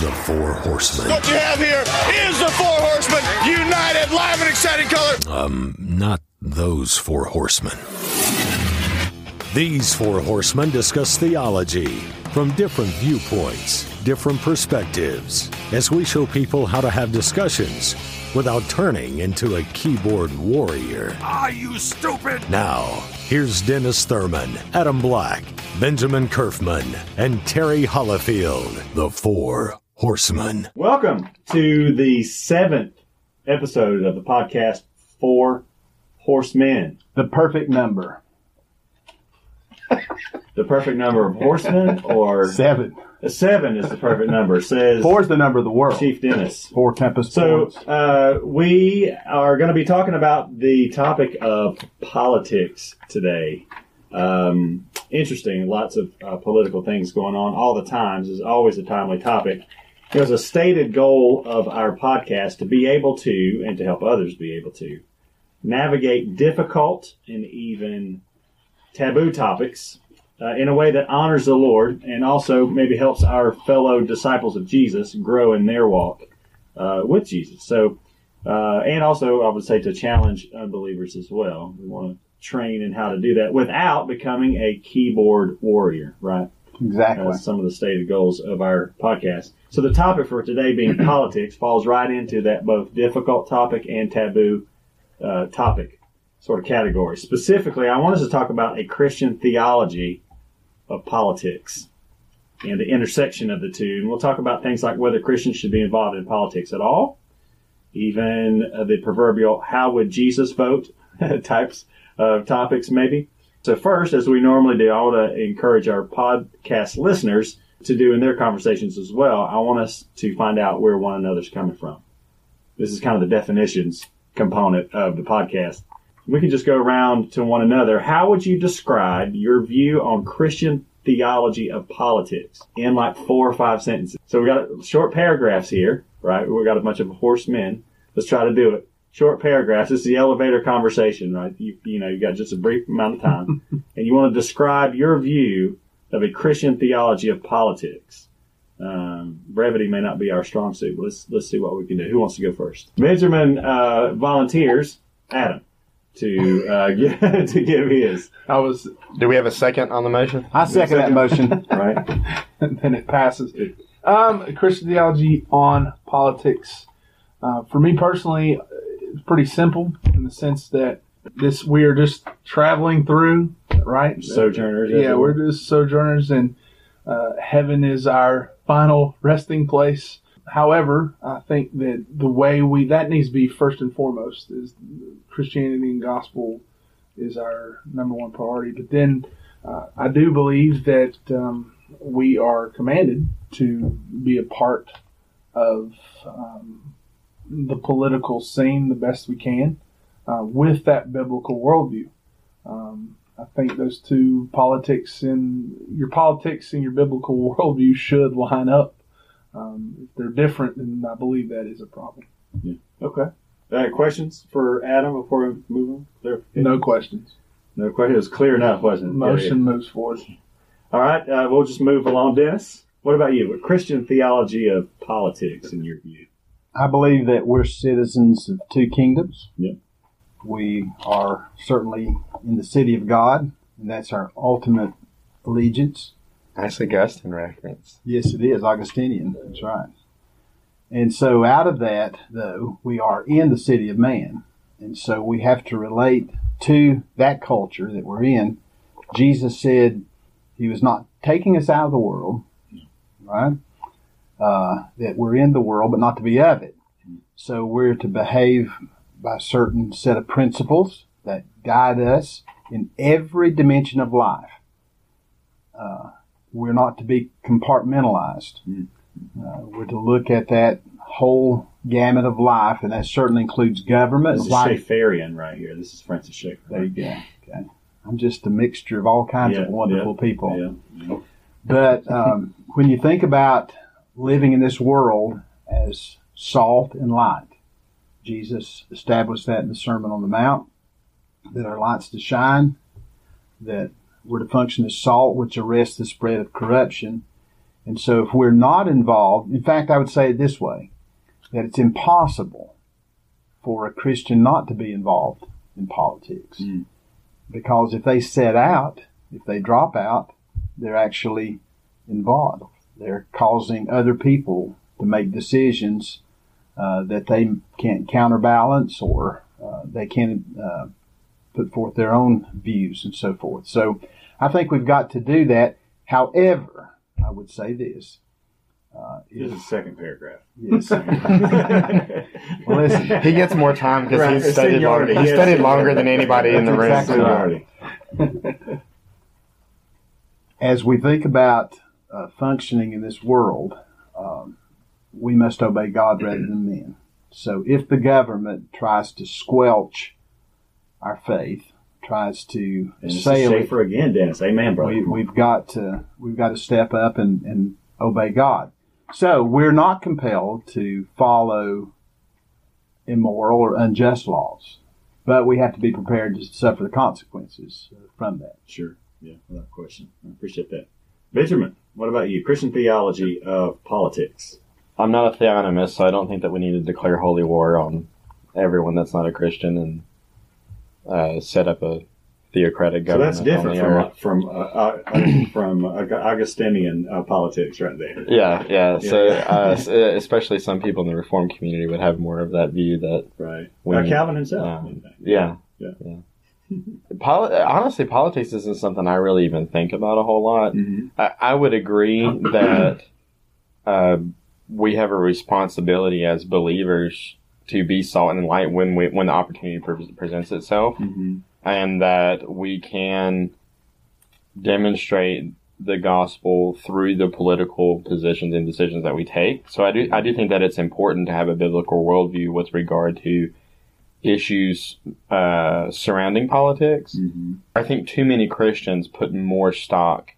The Four Horsemen. What you have here is the Four Horsemen, united, live, and exciting color. Um, not those four horsemen. These four horsemen discuss theology from different viewpoints, different perspectives, as we show people how to have discussions without turning into a keyboard warrior. Are you stupid? Now, here's Dennis Thurman, Adam Black, Benjamin Kerfman, and Terry Hollifield, the Four Horsemen. Welcome to the seventh episode of the podcast Four Horsemen. The perfect number. The perfect number of horsemen, or Seven. seven is the perfect number, says Four is the number of the world. Chief Dennis. Four tempest So, points. uh, we are going to be talking about the topic of politics today. Um, interesting, lots of uh, political things going on all the times is always a timely topic. It was a stated goal of our podcast to be able to, and to help others be able to, navigate difficult and even taboo topics uh, in a way that honors the Lord and also maybe helps our fellow disciples of Jesus grow in their walk uh, with Jesus. So, uh, and also I would say to challenge unbelievers as well. We want to train in how to do that without becoming a keyboard warrior, right? exactly. That's some of the stated goals of our podcast. So the topic for today being politics falls right into that both difficult topic and taboo uh, topic sort of category. Specifically, I want us to talk about a Christian theology of politics and the intersection of the two. And we'll talk about things like whether Christians should be involved in politics at all, even uh, the proverbial how would Jesus vote types of topics, maybe. So, first, as we normally do, I want to encourage our podcast listeners to do in their conversations as well. I want us to find out where one another's coming from. This is kind of the definitions component of the podcast. We can just go around to one another. How would you describe your view on Christian theology of politics in like four or five sentences? So we got short paragraphs here, right? We got a bunch of horsemen. Let's try to do it. Short paragraphs. This is the elevator conversation, right? You, you know, you got just a brief amount of time and you want to describe your view of a Christian theology of politics. Um, brevity may not be our strong suit, but let's let's see what we can do. Who wants to go first? Benjamin uh, volunteers. Adam to uh, give, to give his I was, Do we have a second on the motion? I second that motion. right. and then it passes. Um, Christian theology on politics. Uh, for me personally, it's pretty simple in the sense that this we are just traveling through, right? Sojourners. Yeah, everywhere. we're just sojourners, and uh, heaven is our final resting place. However, I think that the way we that needs to be first and foremost is Christianity and gospel is our number one priority. But then uh, I do believe that um, we are commanded to be a part of um, the political scene the best we can uh, with that biblical worldview. Um, I think those two politics and your politics and your biblical worldview should line up. Um, if they're different, then I believe that is a problem. Yeah. Okay. Uh, questions for Adam before we move on? Clear? No questions. No questions. It was clear enough, wasn't it? Motion moves forward. All right. Uh, we'll just move along. Dennis, what about you? What Christian theology of politics in your view? I believe that we're citizens of two kingdoms. Yep. We are certainly in the city of God, and that's our ultimate allegiance. That's Augustine reference. Yes, it is Augustinian. That's right. And so, out of that, though, we are in the city of man. And so, we have to relate to that culture that we're in. Jesus said he was not taking us out of the world, right? Uh, that we're in the world, but not to be of it. So, we're to behave by a certain set of principles that guide us in every dimension of life. Uh, we're not to be compartmentalized. Uh, we're to look at that whole gamut of life, and that certainly includes government. This is life. Schaefferian right here. This is Francis Schaeffer. There you go. Okay. I'm just a mixture of all kinds Yeah, of wonderful yeah, people. Yeah. But um, when you think about living in this world as salt and light, Jesus established that in the Sermon on the Mount, that our lights to shine, that we're to function as salt, which arrests the spread of corruption, And so if we're not involved, in fact, I would say it this way, that it's impossible for a Christian not to be involved in politics. Mm. Because if they set out, if they drop out, they're actually involved. They're causing other people to make decisions that they can't counterbalance or uh, they can't uh, put forth their own views and so forth. So I think we've got to do that. However, I would say this. Uh, Here's the second paragraph. yes. well, listen, He gets more time because Right, he's studied seniority, longer. He's yes. studied longer than anybody in the room. Exactly Seniority. as we think about uh, functioning in this world, um, we must obey God rather than men. So if the government tries to squelch our faith, tries to And this is assail it, Schaeffer again, Dennis. Amen, brother. we, we've got to we've got to step up and, and obey God. So we're not compelled to follow immoral or unjust laws, but we have to be prepared to suffer the consequences from that. Sure. Yeah, without question. I appreciate that. Benjamin, what about you? Christian theology of politics. I'm not a theonomist, so I don't think that we need to declare holy war on everyone that's not a Christian and uh, set up a theocratic government. So that's different from from uh, uh, from Augustinian uh, politics, right there. Yeah, yeah. So, Yeah. uh, s- uh, especially some people in the Reformed community would have more of that view that, Right. Uh, Calvin himself. um, yeah, Yeah. Poli- honestly, politics isn't something I really even think about a whole lot. Mhm. I, I would agree that uh, we have a responsibility as believers to be salt and light when we when the opportunity pre- presents itself, Mhm. and that we can demonstrate the gospel through the political positions and decisions that we take. So I do I do think that it's important to have a biblical worldview with regard to issues uh, surrounding politics. Mhm. I think too many Christians put more stock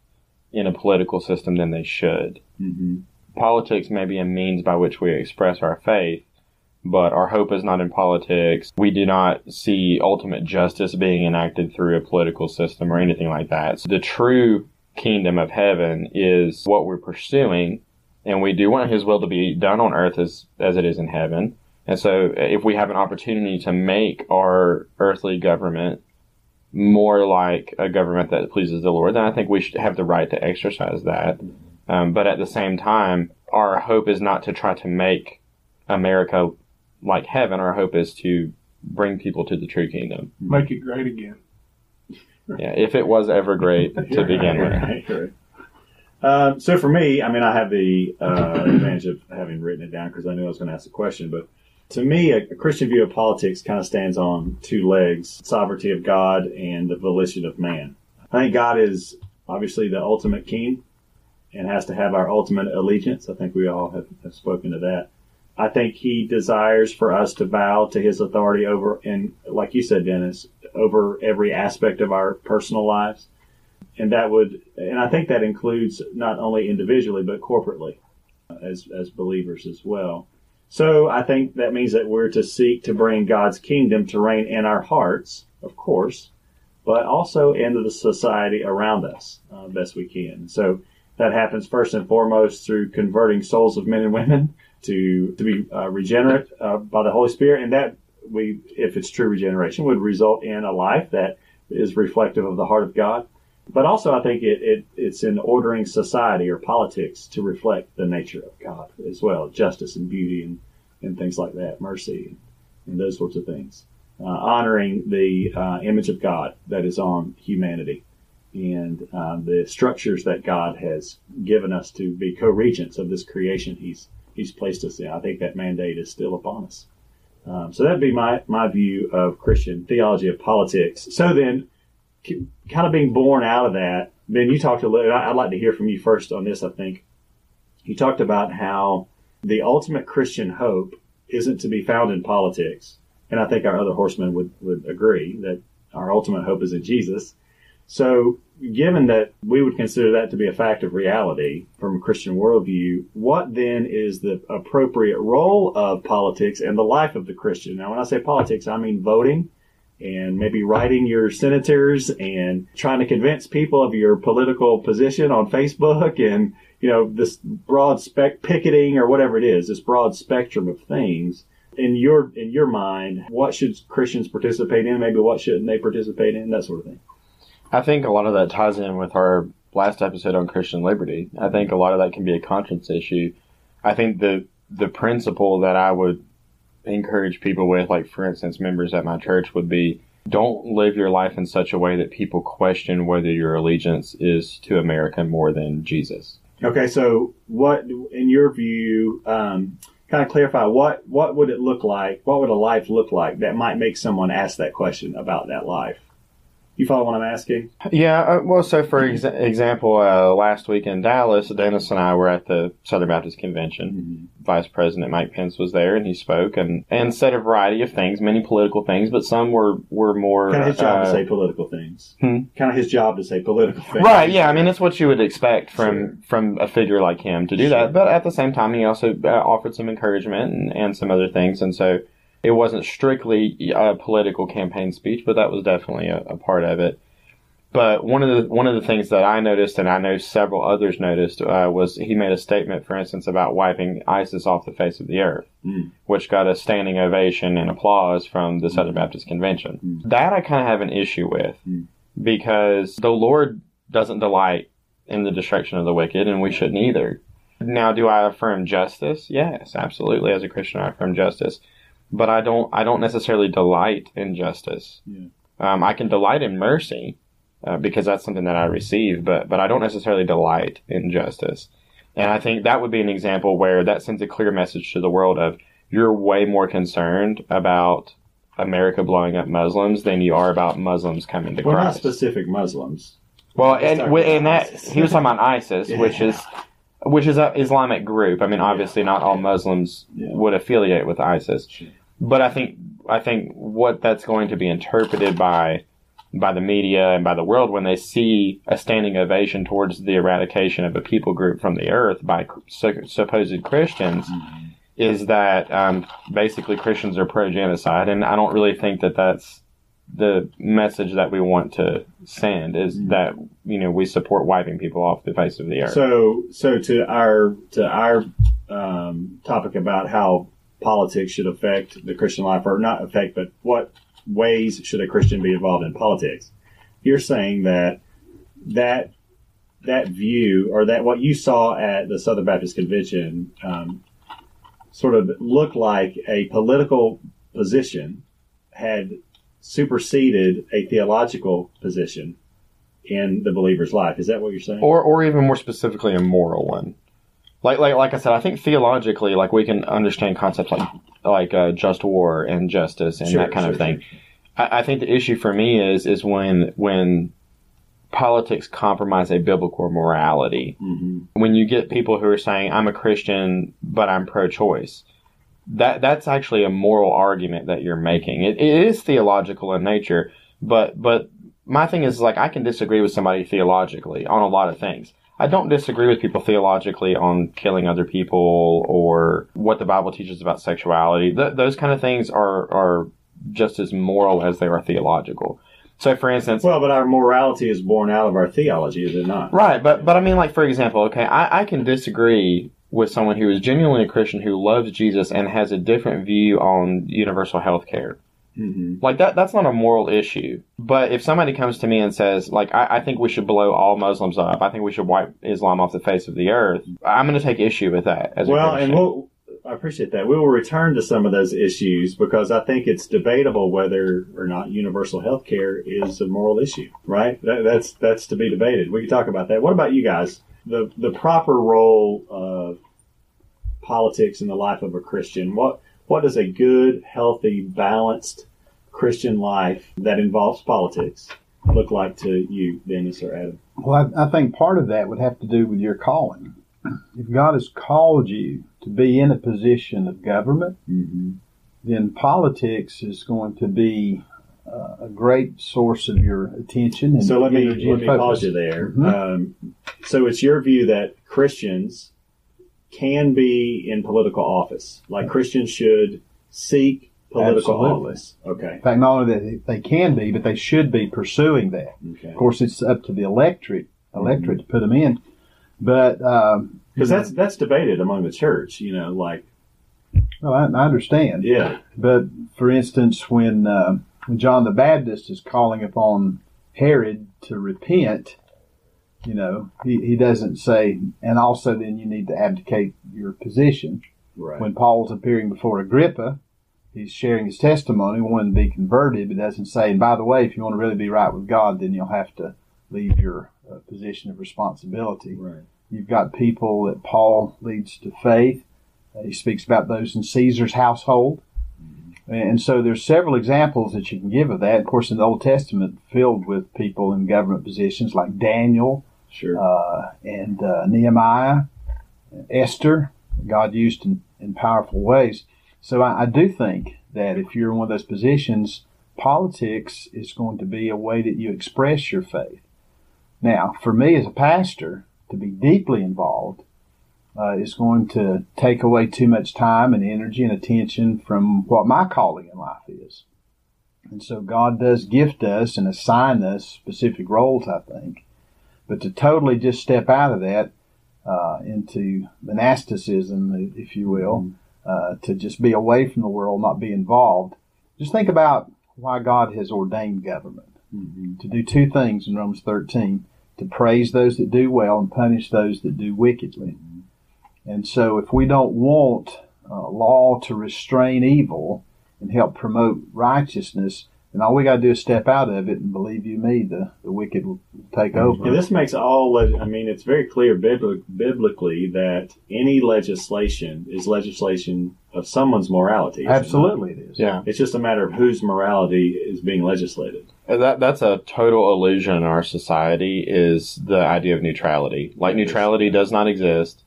in a political system than they should. Mhm. Politics may be a means by which we express our faith, but our hope is not in politics. We do not see ultimate justice being enacted through a political system or anything like that. So the true kingdom of heaven is what we're pursuing, and we do want His will to be done on earth as, as it is in heaven. And so, if we have an opportunity to make our earthly government more like a government that pleases the Lord, then I think we should have the right to exercise that. Um, but at the same time, our hope is not to try to make America like heaven. Our hope is to bring people to the true kingdom. Make it great again. Yeah, if it was ever great to begin with. Right, right. Um, so for me, I mean, I have the uh, advantage of having written it down because I knew I was going to ask the question. But to me, a, a Christian view of politics kind of stands on two legs: sovereignty of God and the volition of man. I think God is obviously the ultimate king and has to have our ultimate allegiance. I think we all have, have spoken to that. I think He desires for us to bow to His authority over, and like you said, Dennis, over every aspect of our personal lives and that would and I think that includes not only individually but corporately uh, as as believers as well. So I think that means that we're to seek to bring God's kingdom to reign in our hearts, of course, but also into the society around us uh, best we can. So that happens first and foremost through converting souls of men and women to to be uh, regenerate uh, by the Holy Spirit, and that we, if it's true regeneration, would result in a life that is reflective of the heart of God. But also, I think it, it it's in ordering society or politics to reflect the nature of God as well, justice and beauty and, and things like that, mercy and, those sorts of things. Uh, honoring the uh, image of God that is on humanity and uh, the structures that God has given us to be co-regents of this creation He's He's placed us in. I think that mandate is still upon us. Um, so that'd be my my view of Christian theology of politics. So then kind of being born out of that, Ben, you talked a little, I'd like to hear from you first on this, I think. You talked about how the ultimate Christian hope isn't to be found in politics. And I think our other horsemen would, would agree that our ultimate hope is in Jesus. So, given that we would consider that to be a fact of reality from a Christian worldview, what then is the appropriate role of politics in the life of the Christian? Now, when I say politics, I mean voting and maybe writing your senators and trying to convince people of your political position on Facebook and you know, this broad spec picketing or whatever it is, this broad spectrum of things. In your in your mind, what should Christians participate in? Maybe what shouldn't they participate in? That sort of thing. I think a lot of that ties in with our last episode on Christian liberty. I think a lot of that can be a conscience issue. I think the the principle that I would encourage people with, like for instance, members at my church, would be don't live your life in such a way that people question whether your allegiance is to America more than Jesus. Okay, so what, in your view, um, kind of clarify what what would it look like? What would a life look like that might make someone ask that question about that life? You follow what I'm asking? Yeah, uh, well, so for ex- example, uh, last week in Dallas, Dennis and I were at the Southern Baptist Convention. Mm-hmm. Vice President Mike Pence was there, and he spoke and, and said a variety of things, many political things, but some were, were more. Kind of his job to uh, say political things. Hmm? Kind of his job to say political things. Right, yeah. I mean, it's what you would expect from Sure. from a figure like him to do Sure. that. But at the same time, he also uh, offered some encouragement and, and some other things, and so it wasn't strictly a political campaign speech, but that was definitely a, a part of it. But one of the one of the things that I noticed, and I know several others noticed, uh, was he made a statement, for instance, about wiping ISIS off the face of the earth, Mm. which got a standing ovation and applause from the Southern Baptist Convention. Mm. That I kind of have an issue with Mm. because the Lord doesn't delight in the destruction of the wicked, and we shouldn't either. Now, do I affirm justice? Yes, absolutely. As a Christian, I affirm justice, but I don't. I don't necessarily delight in justice. Yeah. Um, I can delight in mercy uh, because that's something that I receive, but but I don't necessarily delight in justice. And I think that would be an example where that sends a clear message to the world of you're way more concerned about America blowing up Muslims than you are about Muslims coming to Well, not Christ. specific Muslims. Well, and talk wi- about and that ISIS. he was talking about ISIS, Yeah. which is which is an Islamic group. I mean, obviously, not all Muslims Yeah. would affiliate with ISIS. But I think I think what that's going to be interpreted by by the media and by the world when they see a standing ovation towards the eradication of a people group from the earth by su- supposed Christians is that um, basically Christians are pro genocide, and I don't really think that that's the message that we want to send is that you know we support wiping people off the face of the earth. So, so to our to our um, topic about how politics should affect the Christian life, or not affect, but what ways should a Christian be involved in politics? You're saying that that that view, or that what you saw at the Southern Baptist Convention, um, sort of looked like a political position had superseded a theological position in the believer's life. Is that what you're saying? or or even more specifically a moral one. Like like like I said, I think theologically, like we can understand concepts like like uh, just war and justice and Sure, that kind of sure, thing. I, I think the issue for me is is when when politics compromise a biblical morality. hmm When you get people who are saying, "I'm a Christian, but I'm pro-choice," that that's actually a moral argument that you're making. It, it is theological in nature, but but my thing is like I can disagree with somebody theologically on a lot of things. I don't disagree with people theologically on killing other people or what the Bible teaches about sexuality. Th- those kind of things are are just as moral as they are theological. So, for instance, Well, but our morality is born out of our theology, is it not? Right, but but I mean, like for example, okay, I, I can disagree with someone who is genuinely a Christian who loves Jesus and has a different view on universal health care. Hmm Like that, that's not a moral issue. But if somebody comes to me and says, like, I, I think we should blow all Muslims up, I think we should wipe Islam off the face of the earth, I'm going to take issue with that. As Well, and we'll, I appreciate that. We will return to some of those issues because I think it's debatable whether or not universal health care is a moral issue, right? That, that's that's to be debated. We can talk about that. What about you guys? The the proper role of politics in the life of a Christian. What what does a good, healthy, balanced Christian life that involves politics look like to you, Dennis or Adam? Well, I, I think part of that would have to do with your calling. If God has called you to be in a position of government, Mm-hmm. then politics is going to be uh, a great source of your attention and So let me let me focus. pause you there. Mhm. Um, so it's your view that Christians can be in political office, like Christians should seek political Absolutely. office. Okay. In fact, not only that they can be, but they should be pursuing that. Okay. Of course, it's up to the electorate electorate to put them in. But um, Because that's that's debated among the church. You know, like well, I, I understand. yeah, But for instance, when uh, when John the Baptist is calling upon Herod to repent, you know, he, he doesn't say, and also then you need to abdicate your position. right. When Paul's appearing before Agrippa, he's sharing his testimony, wanting to be converted, but doesn't say, and by the way, if you want to really be right with God, then you'll have to leave your uh, position of responsibility. right. You've got people that Paul leads to faith. Uh, he speaks about those in Caesar's household. And so there's several examples that you can give of that. Of course, in the Old Testament, filled with people in government positions like Daniel Sure. uh, and uh, Nehemiah, Esther, God used in, in powerful ways. So I, I do think that if you're in one of those positions, politics is going to be a way that you express your faith. Now, for me as a pastor, to be deeply involved uh, is going to take away too much time and energy and attention from what my calling in life is. And so God does gift us and assign us specific roles, I think. But to totally just step out of that uh, into monasticism, if you will, uh, to just be away from the world, not be involved, just think about why God has ordained government. To do two things in Romans 13 to praise those that do well and punish those that do wickedly. And so, if we don't want uh, law to restrain evil and help promote righteousness, then all we got to do is step out of it, and believe you me, the, the wicked will take over. And this makes all. leg- I mean, it's very clear biblically that any legislation is legislation of someone's morality. is it? Absolutely, it is. Yeah. It's just a matter of whose morality is being legislated. And That that's a total illusion in our society is the idea of neutrality. Like neutrality does not exist.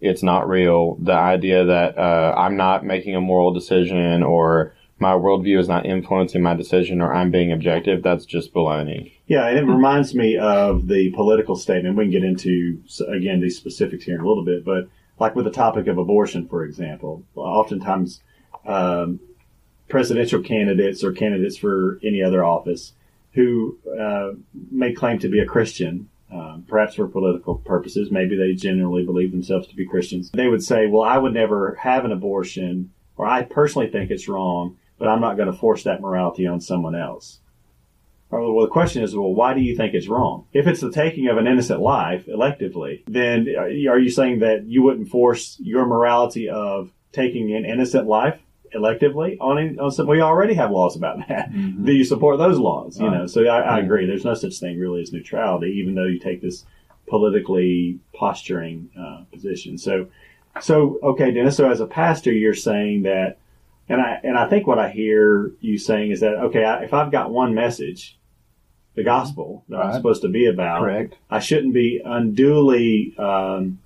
It's not real. The idea that uh, I'm not making a moral decision or my worldview is not influencing my decision or I'm being objective, that's just baloney. Yeah, and it reminds me of the political statement. We can get into again these specifics here in a little bit, but like with the topic of abortion, for example, oftentimes um, presidential candidates or candidates for any other office who uh, may claim to be a Christian, um, perhaps for political purposes, maybe they genuinely believe themselves to be Christians. They would say, "Well, I would never have an abortion, or I personally think it's wrong, but I'm not going to force that morality on someone else." Well, the question is, well, why do you think it's wrong? If it's the taking of an innocent life electively, then are you saying that you wouldn't force your morality of taking an innocent life electively on, on some, we already have laws about that. Do you support those laws? You know, so I, I agree. There's no such thing really as neutrality, even though you take this politically posturing uh, position. So, so okay, Dennis. So as a pastor, you're saying that, and I and I think what I hear you saying is that okay, I, if I've got one message, the gospel that I'm supposed to be about, Correct. I shouldn't be unduly um,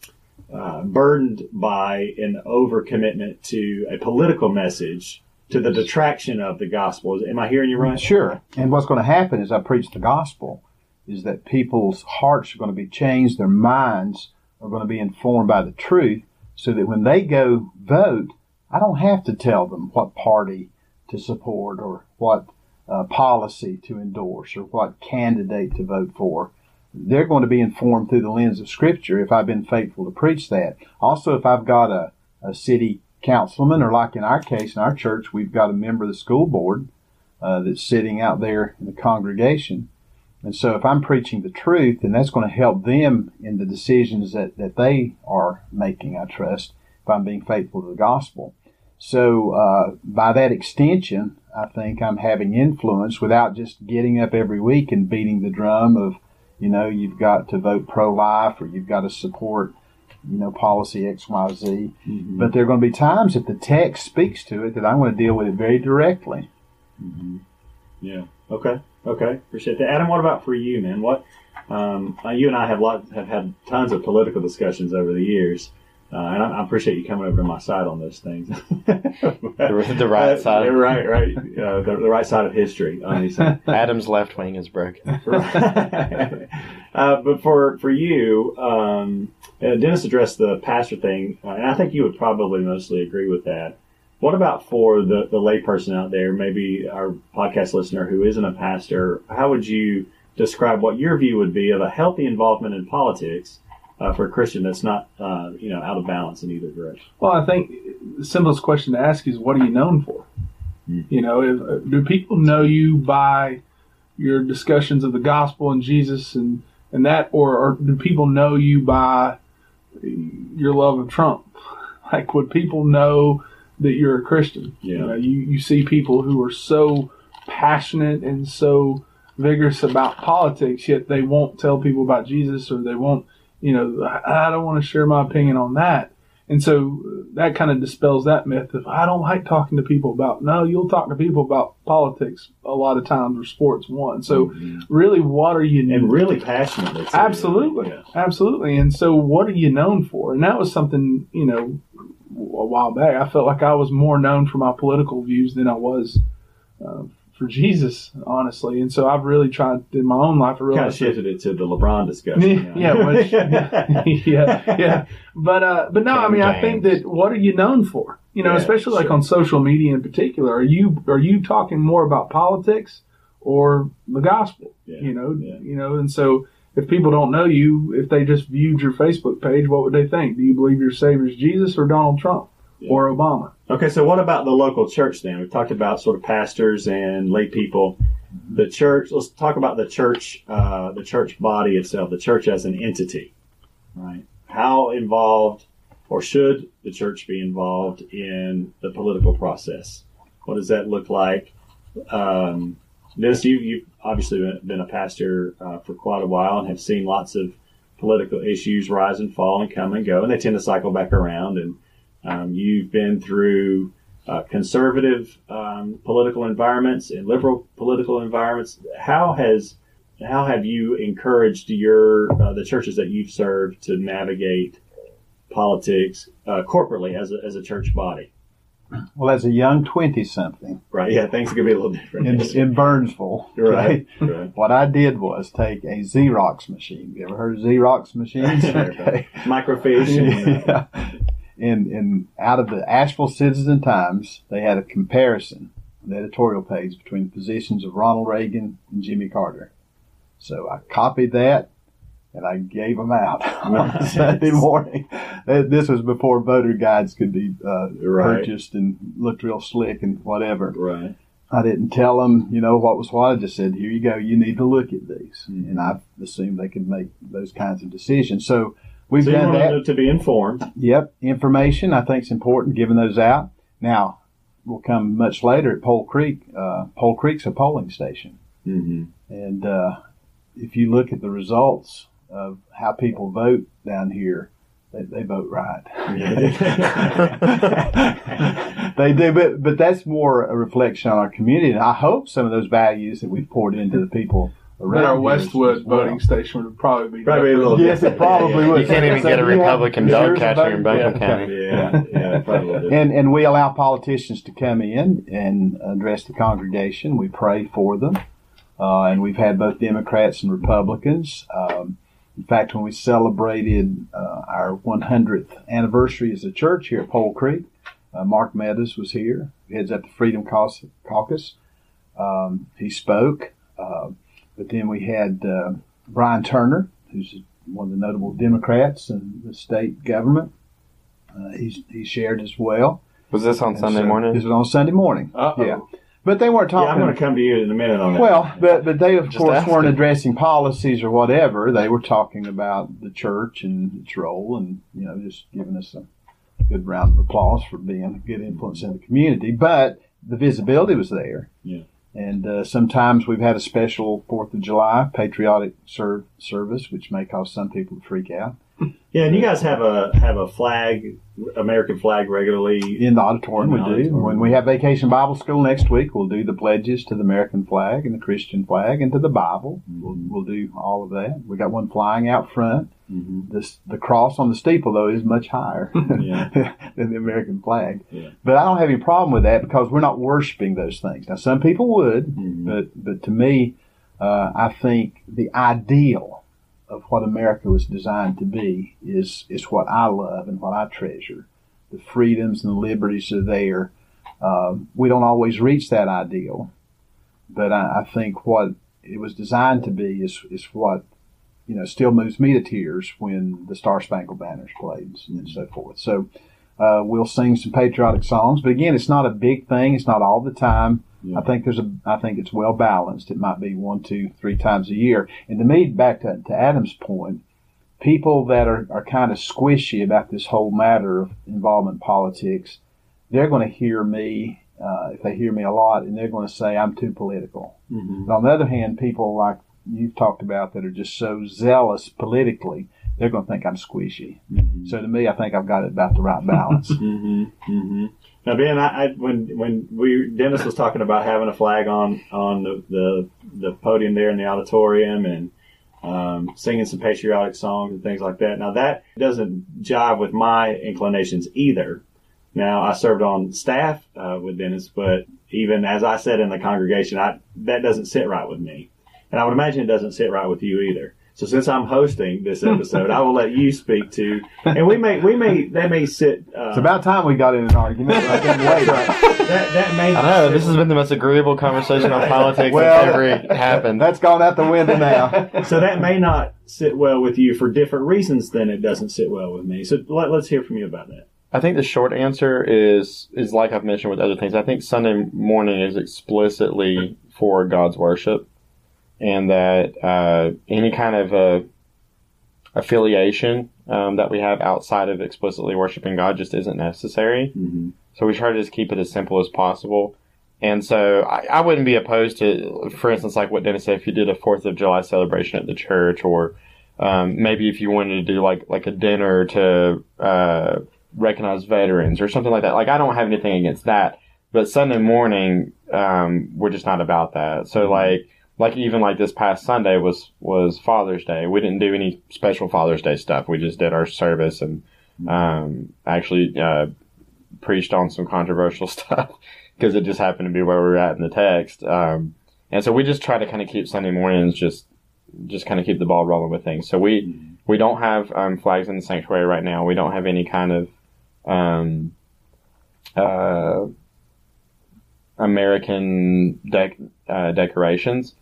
uh, burdened by an overcommitment to a political message to the detraction of the gospel. Am I hearing you right? Sure. And what's going to happen as I preach the gospel is that people's hearts are going to be changed, their minds are going to be informed by the truth, so that when they go vote, I don't have to tell them what party to support or what uh, policy to endorse or what candidate to vote for. They're going to be informed through the lens of Scripture if I've been faithful to preach that. Also, if I've got a, a city councilman, or like in our case, in our church, we've got a member of the school board uh, that's sitting out there in the congregation. And so if I'm preaching the truth, then that's going to help them in the decisions that, that they are making, I trust, if I'm being faithful to the gospel. So uh, by that extension, I think I'm having influence without just getting up every week and beating the drum of, you know, you've got to vote pro-life or you've got to support, you know, policy X, Y, Z. But there are going to be times that the text speaks to it that I'm going to deal with it very directly. Yeah. Okay. Okay. Appreciate that. Adam, what about for you, man? What um, uh, you and I have lot have had tons of political discussions over the years, uh, and I, I appreciate you coming over to my side on those things. The, the right Uh, side. right, right, uh, the, the right side of history on these things. Adam's left wing is broken. uh, but for for you, um, uh, Dennis addressed the pastor thing, uh, and I think you would probably mostly agree with that. What about for the the layperson out there, maybe our podcast listener who isn't a pastor? How would you describe what your view would be of a healthy involvement in politics uh, for a Christian that's not uh, you know out of balance in either direction? Well, I think the simplest question to ask is, what are you known for? Mm. You know, if, uh, do people know you by your discussions of the gospel and Jesus and and that, or, or do people know you by your love of Trump? Like, would people know that you're a Christian? Yeah. You, know, you, you see people who are so passionate and so vigorous about politics, yet they won't tell people about Jesus or they won't, you know, I I don't want to share my opinion on that. And so that kind of dispels that myth of I don't like talking to people about. No, you'll talk to people about politics a lot of times or sports one. So really, what are you And really passionate? Absolutely, Yeah. absolutely. And so, what are you known for? And that was something you know a while back. I felt like I was more known for my political views than I was uh, for Jesus, honestly. And so, I've really tried in my own life. I Kind of shifted it to the LeBron discussion. you know. yeah, which, yeah, yeah. But uh, but no, I mean, I think that what are you known for? You know, Yeah, especially like on social media in particular. Are you are you talking more about politics or the gospel? Yeah, You know, yeah. you know, and so if people don't know you, if they just viewed your Facebook page, what would they think? Do you believe your Savior is Jesus or Donald Trump or Obama? Okay, so what about the local church then? We've talked about sort of pastors and lay people. The church. Let's talk about the church. Uh, the church body itself. The church as an entity, right? How involved, or should the church be involved in the political process? What does that look like? Um, Dennis, you, you've obviously been- been a pastor uh, for quite a while and have seen lots of political issues rise and fall and come and go, and they tend to cycle back around. And um, you've been through uh, conservative um, political environments and liberal political environments. How has how have you encouraged your uh, the churches that you've served to navigate politics uh, corporately as a, as a church body? Well, as a young 20 something Right. Yeah, things could be a little different. in, in Burnsville, right. Right. what I did was take a Xerox machine. You ever heard of Xerox machines? okay. Microfiche. Yeah. And, and out of the Asheville Citizen Times, they had a comparison, on the editorial page between the positions of Ronald Reagan and Jimmy Carter. So I copied that and I gave them out on. Sunday morning. Uh, This was before voter guides could be uh, Right. purchased and looked real slick and whatever. right. I didn't tell them, you know, what was what. I just said, here you go. You need to look at these. Mhm. And I assumed they could make those kinds of decisions. So we've So done that. to be informed. Yep. Information I think is important, giving those out. Now, we'll come much later at Pole Creek. Uh, Pole Creek's a polling station. Mm-hmm. And uh, if you look at the results of how people vote down here, they, they vote right. they do, but but that's more a reflection on our community. And I hope some of those values that we've poured into the people around But our Westwood well. voting station would probably be Probably a little Yes, it probably would. You can't even So get a Republican yours dog catcher in Buncombe yeah, County. Yeah, yeah, probably a little different. And and we allow politicians to come in and address the congregation. We pray for them, uh, and we've had both Democrats and Republicans. Um, in fact, when we celebrated uh, our 100th anniversary as a church here at Pole Creek, uh, Mark Meadows was here, heads up the Freedom Caucus. Caucus. Um, he spoke, uh, but then we had uh, Brian Turner, who's one of the notable Democrats in the state government. Uh, he, he shared as well. Was this on And Sunday so- morning? This was on Sunday morning. Uh-oh. Yeah, but they weren't talking. yeah, I'm going to come to you in a minute on that. well, but but they of Just course weren't addressing policies or whatever. They were talking about the church and its role, and you know, just giving us a good round of applause for being a good influence in the community. But the visibility was there. Yeah. And uh, sometimes we've had a special Fourth of July patriotic serve, service, which may cause some people to freak out yeah, and you guys have a have a flag, American flag, regularly. in the auditorium. In the we do. When we have Vacation Bible School next week, we'll do the pledges to the American flag and the Christian flag and to the Bible. We'll, we'll do all of that. We got one flying out front. Mm-hmm. This the cross on the steeple though is much higher Yeah. than the American flag. Yeah. But I don't have any problem with that because we're not worshiping those things. Now some people would, Mhm. but but to me, uh, I think the ideal of what America was designed to be is is what I love and what I treasure. The freedoms and the liberties are there. Um, we don't always reach that ideal, but I, I think what it was designed to be is is what you know, still moves me to tears when the Star Spangled Banner's played and, and so forth. So uh, we'll sing some patriotic songs, but again, it's not a big thing. It's not all the time. Yeah. I think there's a, I think it's well balanced. It might be one, two, three times a year. And to me, back to, to Adam's point, people that are, are kind of squishy about this whole matter of involvement in politics, they're going to hear me, uh, if they hear me a lot, and they're going to say I'm too political. Mhm. But on the other hand, people like you've talked about that are just so zealous politically, they're going to think I'm squishy. So to me, I think I've got it about the right balance. hmm hmm Now, Ben, I, I when when we Dennis was talking about having a flag on on the the, the podium there in the auditorium and um, singing some patriotic songs and things like that. Now that doesn't jive with my inclinations either. Now I served on staff uh, with Dennis, but even as I said in the congregation, I that doesn't sit right with me, and I would imagine it doesn't sit right with you either. So since I'm hosting this episode, I will let you speak to, and we may we may that may sit. Uh, It's about time we got in an argument. I didn't wait. that that may I know this has been the most agreeable conversation on politics Well, that's ever happened. That's gone out the window now. so that may not sit well with you for different reasons than it doesn't sit well with me. So let, let's hear from you about that. I think the short answer is is like I've mentioned with other things. I think Sunday morning is explicitly for God's worship, and that uh, any kind of uh, affiliation um, that we have outside of explicitly worshiping God just isn't necessary. Mm-hmm. So we try to just keep it as simple as possible. And so I, I wouldn't be opposed to, for instance, like what Dennis said, if you did a Fourth of July celebration at the church, or um, maybe if you wanted to do like like a dinner to uh, recognize veterans or something like that. Like I don't have anything against that, but Sunday morning um, we're just not about that. So like like even like this past Sunday was was Father's Day. We didn't do any special Father's Day stuff. We just did our service and um, actually uh, preached on some controversial stuff because it just happened to be where we were at in the text. Um, and so we just try to kind of keep Sunday mornings just just kind of keep the ball rolling with things. So we we don't have um, flags in the sanctuary right now. We don't have any kind of um, uh, American dec- uh, decorations.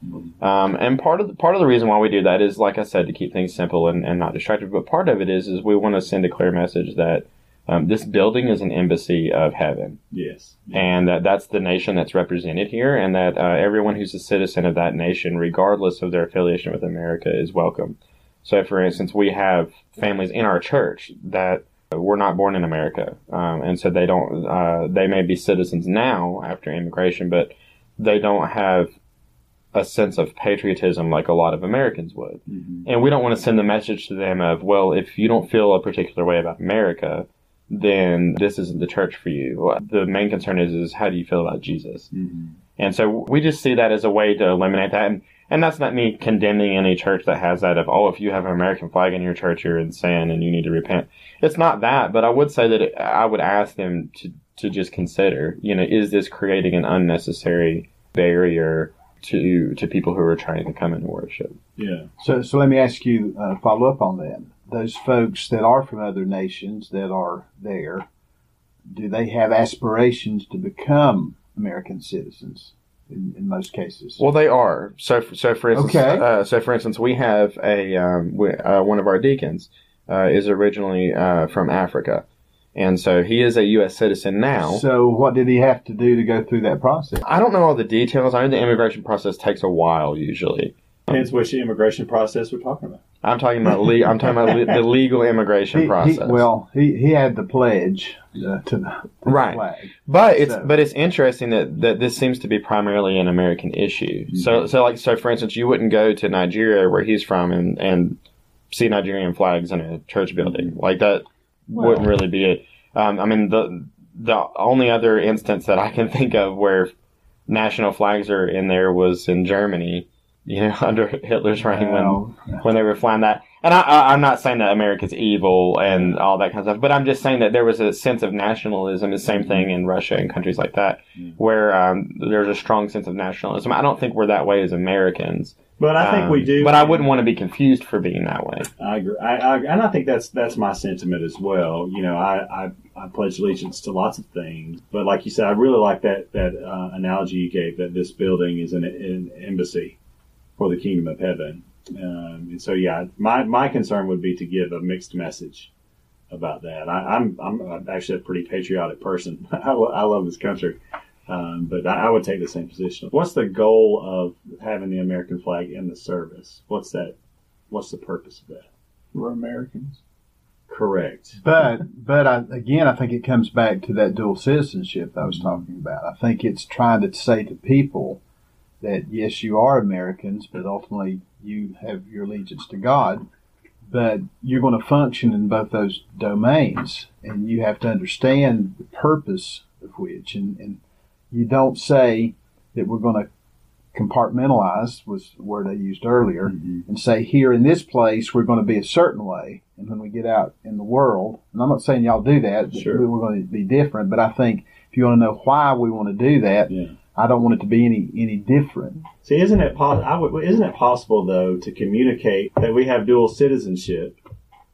Um, and part of the, part of the reason why we do that is, like I said, to keep things simple and, and not distracted. But part of it is is we want to send a clear message that um, this building is an embassy of heaven Yes. and that that's the nation that's represented here, and that uh, everyone who's a citizen of that nation, regardless of their affiliation with America, is welcome. So, for instance, we have families in our church that were not born in America, um, and so they don't. Uh, they may be citizens now after immigration, but they don't have a sense of patriotism like a lot of Americans would. And we don't want to send the message to them of, well, if you don't feel a particular way about America, then this isn't the church for you. The main concern is, is how do you feel about Jesus? And so we just see that as a way to eliminate that. And, and that's not me condemning any church that has that of, oh, if you have an American flag in your church, you're in sin and you need to repent. It's not that, but I would say that it, I would ask them to, to just consider, you know, is this creating an unnecessary barrier to, to people who are trying to come and worship? Yeah. So, so let me ask you uh, follow up on that. Those folks that are from other nations that are there, do they have aspirations to become American citizens? In, in most cases, Well, they are. So, so for instance, Okay. uh, so for instance, we have a um, we, uh, one of our deacons uh, is originally uh, from Africa, and so he is a U.S. citizen now. so what did he have to do to go through that process? I don't know all the details. I know the immigration process takes a while usually. Depends which immigration process we're talking about. I'm talking about le- I'm talking about le- the legal immigration He- he- process. well, he, he had the pledge uh, to the, to the Right. flag. But it's So- but it's interesting that, that this seems to be primarily an American issue. Mm-hmm. So so like so for instance, you wouldn't go to Nigeria where he's from and and see Nigerian flags in a church building like that wouldn't really be it. Um, I mean the the only other instance that I can think of where national flags are in there was in Germany. You know, under Hitler's reign when when they were flying that. And I, I, I'm not saying that America's evil and all that kind of stuff, but I'm just saying that there was a sense of nationalism. The same thing in Russia and countries like that, where um, there's a strong sense of nationalism. I don't think we're that way as Americans, But I think Um, we do. But I wouldn't want to be confused for being that way. I agree. I, I, and I think that's that's my sentiment as well. You know, I, I, I pledge allegiance to lots of things, but like you said, I really like that that uh, analogy you gave that this building is an, an embassy for the kingdom of heaven. Um, and so, yeah, my, my concern would be to give a mixed message about that. I, I'm I'm actually a pretty patriotic person. I, lo- I love this country, um, but I, I would take the same position. What's the goal of having the American flag in the service? What's that? What's the purpose of that? We're Americans. Correct. But but I, again, I think it comes back to that dual citizenship that I was talking about. I think it's trying to say to people that yes, you are Americans, but ultimately you have your allegiance to God. But you're going to function in both those domains, and you have to understand the purpose of which. And, and you don't say that we're going to compartmentalize was the word I used earlier, mm-hmm. and say here in this place we're going to be a certain way, and when we get out in the world, and I'm not saying y'all do that, Sure. we're going to be different, but I think if you want to know why we want to do that, Yeah. I don't want it to be any any different. See, isn't it po- I would, isn't it possible though to communicate that we have dual citizenship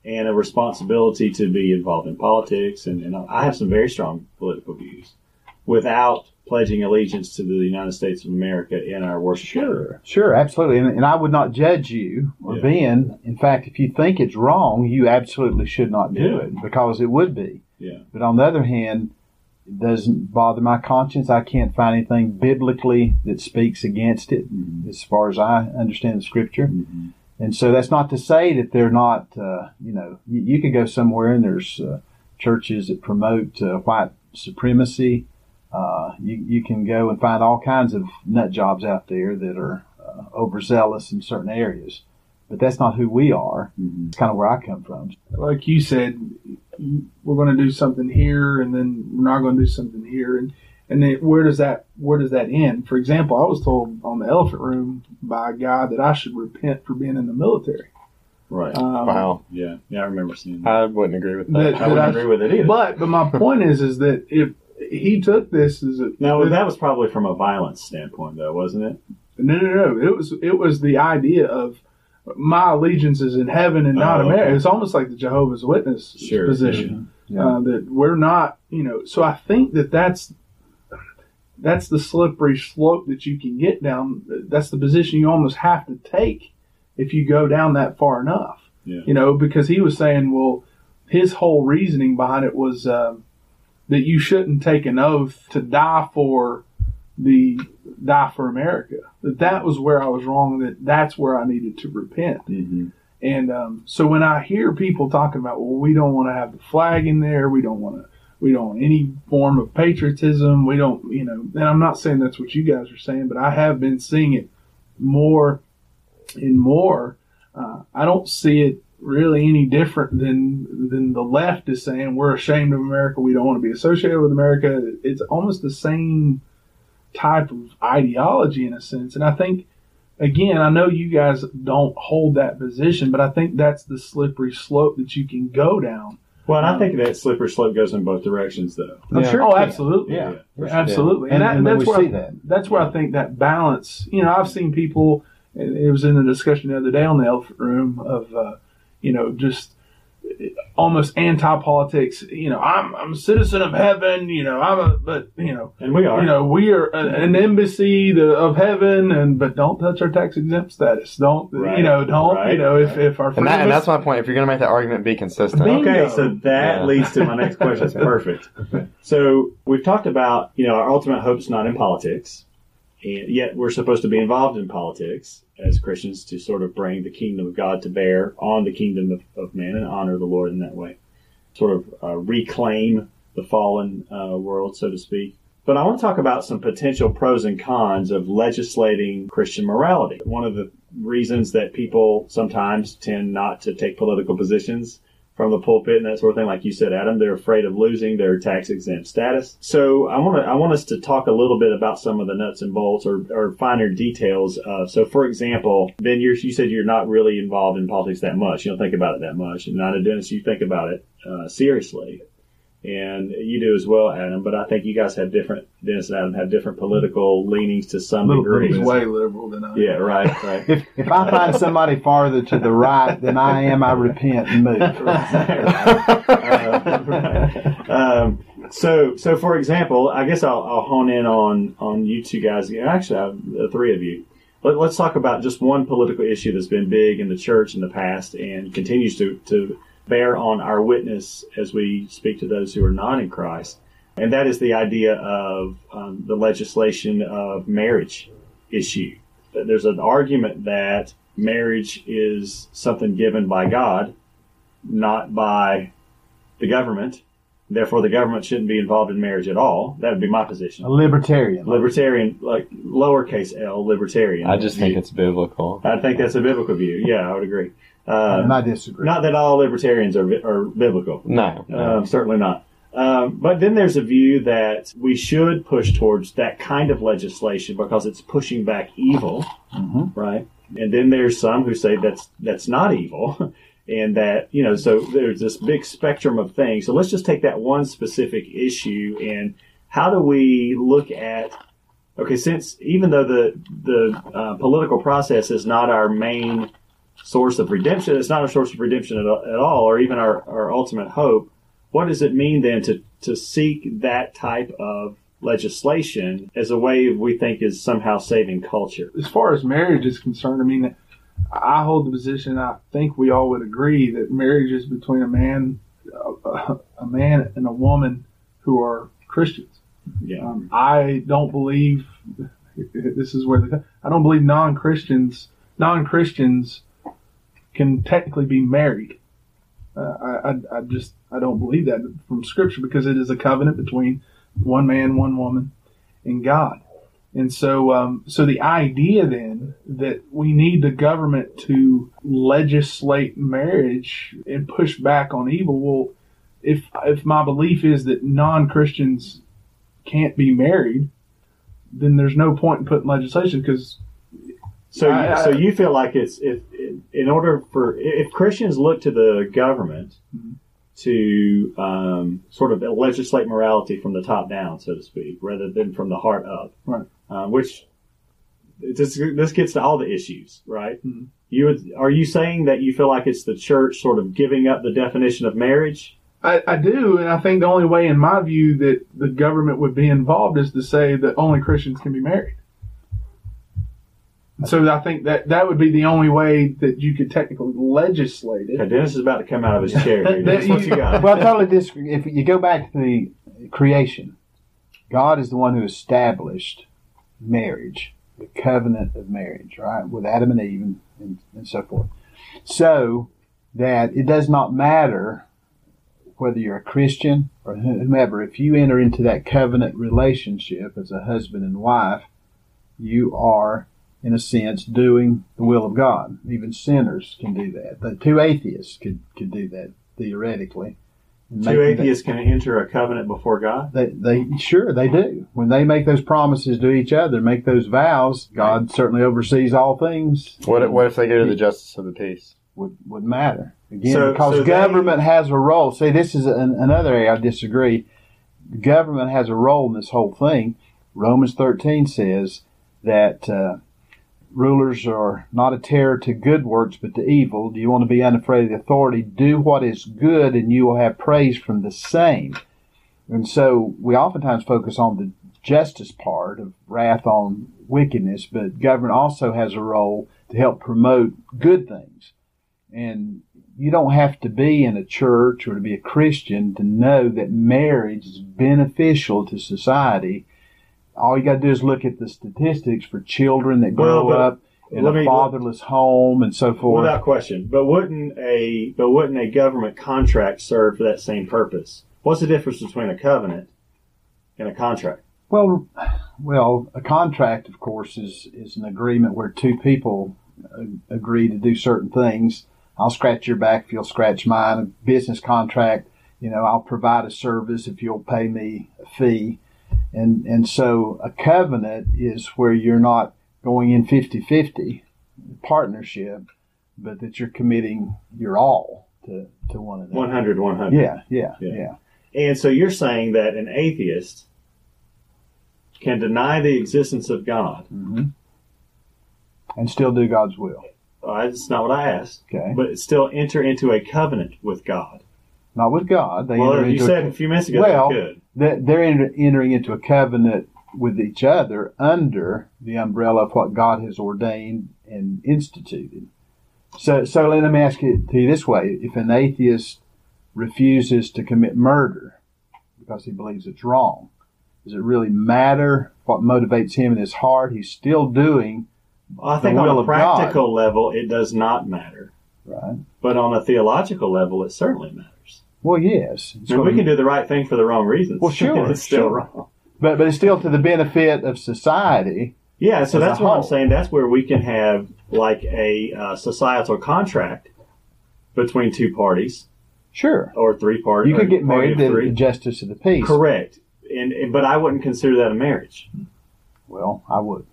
and a responsibility to be involved in politics, and, and I have some very strong political views, without pledging allegiance to the United States of America in our worship. Sure, sure, absolutely, and, and I would not judge you or Yeah. Ben. In fact, if you think it's wrong, you absolutely should not do Yeah. it because it would be. Yeah. But on the other hand, it doesn't bother my conscience. I can't find anything biblically that speaks against it, as far as I understand the scripture. Mm-hmm. And so that's not to say that they're not. Uh, you know, you, you could go somewhere and there's uh, churches that promote uh, white supremacy. Uh, you you can go and find all kinds of nut jobs out there that are uh, overzealous in certain areas. But that's not who we are. Mm-hmm. It's kind of where I come from. Like you said, we're going to do something here, and then we're not going to do something here, and and then where does that where does that end? For example, I was told on the Elephant Room by a guy that I should repent for being in the military. Right. Um, Wow. yeah. Yeah. I remember seeing that. I wouldn't agree with that. That- I wouldn't I- agree with it either. But but my point is is that if he took this as a no, that was probably from a violence standpoint, though, wasn't it? No, no, no. It was it was the idea of my allegiance is in heaven and not Oh, America. okay. It's almost like the Jehovah's Witness Sure, position Yeah. uh, that we're not, you know. So I think that that's that's the slippery slope that you can get down. That's the position you almost have to take if you go down that far enough. Yeah. You know, because he was saying, well, his whole reasoning behind it was um, that you shouldn't take an oath to die for the die for America. That that was where I was wrong. That that's where I needed to repent. Mm-hmm. And um, so when I hear people talking about, well, we don't want to have the flag in there, we don't want to, we don't want any form of patriotism, we don't, you know. And I'm not saying that's what you guys are saying, but I have been seeing it more and more. Uh, I don't see it really any different than than the left is saying we're ashamed of America, we don't want to be associated with America. It's almost the same type of ideology in a sense, and I think again, I know you guys don't hold that position, but I think that's the slippery slope that you can go down. Well, and I think that slippery slope goes in both directions, though. I'm Yeah. sure. Oh, absolutely. Yeah. for sure. Absolutely. And, that- and that's where see I, that. that's where I think that balance, you know, I've seen people, it was in the discussion the other day on the elephant room of, uh, you know, just almost anti-politics. You know, I'm, I'm a citizen of heaven, you know, I'm a, but, you know, And we are. you know, we are a- an embassy the, of heaven, and but don't touch our tax exempt status. Don't Right. you know? Don't Right. you know if if our And, that, and that's my point. If you're going to make that argument, be consistent. Bingo. Okay, so that Yeah. leads to my next question. It's perfect. So we've talked about, you know, our ultimate hope's not in politics, and yet we're supposed to be involved in politics as Christians to sort of bring the kingdom of God to bear on the kingdom of, of man and honor the Lord in that way, sort of uh, reclaim the fallen uh, world, so to speak. But I want to talk about some potential pros and cons of legislating Christian morality. One of the reasons that people sometimes tend not to take political positions from the pulpit and that sort of thing, like you said, Adam, they're afraid of losing their tax exempt status. So I want to I want us to talk a little bit about some of the nuts and bolts or, or finer details. So, for example, Ben, you you said you're not really involved in politics that much. You don't think about it that much, and not a Dennis. you think about it uh, seriously and you do as well, Adam. But I think you guys have different. Dennis and Adam have different political leanings to some Little degree. he's way liberal than I. am. Yeah, right, right. If, if I find somebody farther to the right than I am, I repent and move. um, so, so for example, I guess I'll, I'll hone in on on you two guys. Actually, I, the three of you. Let, us talk about just one political issue that's been big in the church in the past and continues to, to bear on our witness as we speak to those who are not in Christ. And that is the idea of um, the legislation of marriage issue. There's an argument that marriage is something given by God, not by the government. Therefore, the government shouldn't be involved in marriage at all. That would be my position. A libertarian. Libertarian, like lowercase l, libertarian. I just think it's biblical. I think that's a biblical view. Yeah, I would agree. Uh, and I disagree. Not that all libertarians are, are biblical. No, no. Um, certainly not. Um, but then there's a view that we should push towards that kind of legislation because it's pushing back evil, mm-hmm. right? And then there's some who say that's that's not evil, and that you know so there's this big spectrum of things. So let's just take that one specific issue and how do we look at okay since even though the the uh, political process is not our main source of redemption, it's not our source of redemption at, at all, or even our, our ultimate hope what does it mean then to, to seek that type of legislation as a way we think is somehow saving culture? As far as marriage is concerned, I mean, I hold the position. I think we all would agree that marriage is between a man, a, a man and a woman who are Christians. Yeah. Um, I don't believe this is where the I don't believe non Christians non Christians can technically be married. Uh, I, I, I just I don't believe that from Scripture because it is a covenant between one man, one woman, and God. And so, um, so the idea then that we need the government to legislate marriage and push back on evil. Well, if if my belief is that non Christians can't be married, then there's no point in putting legislation because. So, I, so you feel like it's if in order for if Christians look to the government mm-hmm. to um, sort of legislate morality from the top down, so to speak, rather than from the heart up, right? Uh, which this this gets to all the issues, right? Mm-hmm. You would, are you saying that you feel like it's the church sort of giving up the definition of marriage? I, I, do, and I think the only way, in my view, that the government would be involved is to say that only Christians can be married. So I think that that would be the only way that you could technically legislate it. Okay, Dennis is about to come out of his chair. Here. That's what you got. Well, I totally disagree. If you go back to the creation, God is the one who established marriage, the covenant of marriage, right, with Adam and Eve and, and, and so forth. So that it does not matter whether you're a Christian or whomever, if you enter into that covenant relationship as a husband and wife, you are in a sense, doing the will of God. Even sinners can do that. The two atheists could, could do that theoretically. Two atheists that, can enter a covenant before God. They, they sure they do. When they make those promises to each other, make those vows, God certainly oversees all things. What if, what if they go to the justice of the peace? Would would matter again so, because so government they, has a role. See, this is an, another area I disagree. Government has a role in this whole thing. Romans thirteen says that. Uh, rulers are not a terror to good works, but to evil. Do you want to be unafraid of the authority? Do what is good, and you will have praise from the same. And so we oftentimes focus on the justice part of wrath on wickedness, but government also has a role to help promote good things. And you don't have to be in a church or to be a Christian to know that marriage is beneficial to society all you got to do is look at the statistics for children that grow well, up in a me, fatherless home and so forth. Without question, but wouldn't a but wouldn't a government contract serve for that same purpose? What's the difference between a covenant and a contract? Well, well, a contract, of course, is is an agreement where two people uh, agree to do certain things. I'll scratch your back if you'll scratch mine. A business contract, you know, I'll provide a service if you'll pay me a fee. And, and so a covenant is where you're not going in 50-50 partnership, but that you're committing your all to, to one another. 100, 100. Yeah, yeah, yeah, yeah. And so you're saying that an atheist can deny the existence of God mm-hmm. and still do God's will. Uh, that's not what I asked. Okay. But still enter into a covenant with God. Not with God. They well, you said a, a few minutes ago well, good they're entering into a covenant with each other under the umbrella of what God has ordained and instituted. So, so let me ask it to you this way: If an atheist refuses to commit murder because he believes it's wrong, does it really matter what motivates him in his heart? He's still doing I think on a practical level, it does not matter. right. But on a theological level, it certainly matters. Well, yes, It's I mean, we what- can do the right thing for the wrong reasons. Well, sure, it's still sure. wrong. but but it's still to the benefit of society. Yeah, so that's what I'm saying. That's where we can have like a uh, societal contract between two parties Sure, or three parties. you could get married to to three. the justice of the peace. Correct, and, and but I wouldn't consider that a marriage. Well, I would,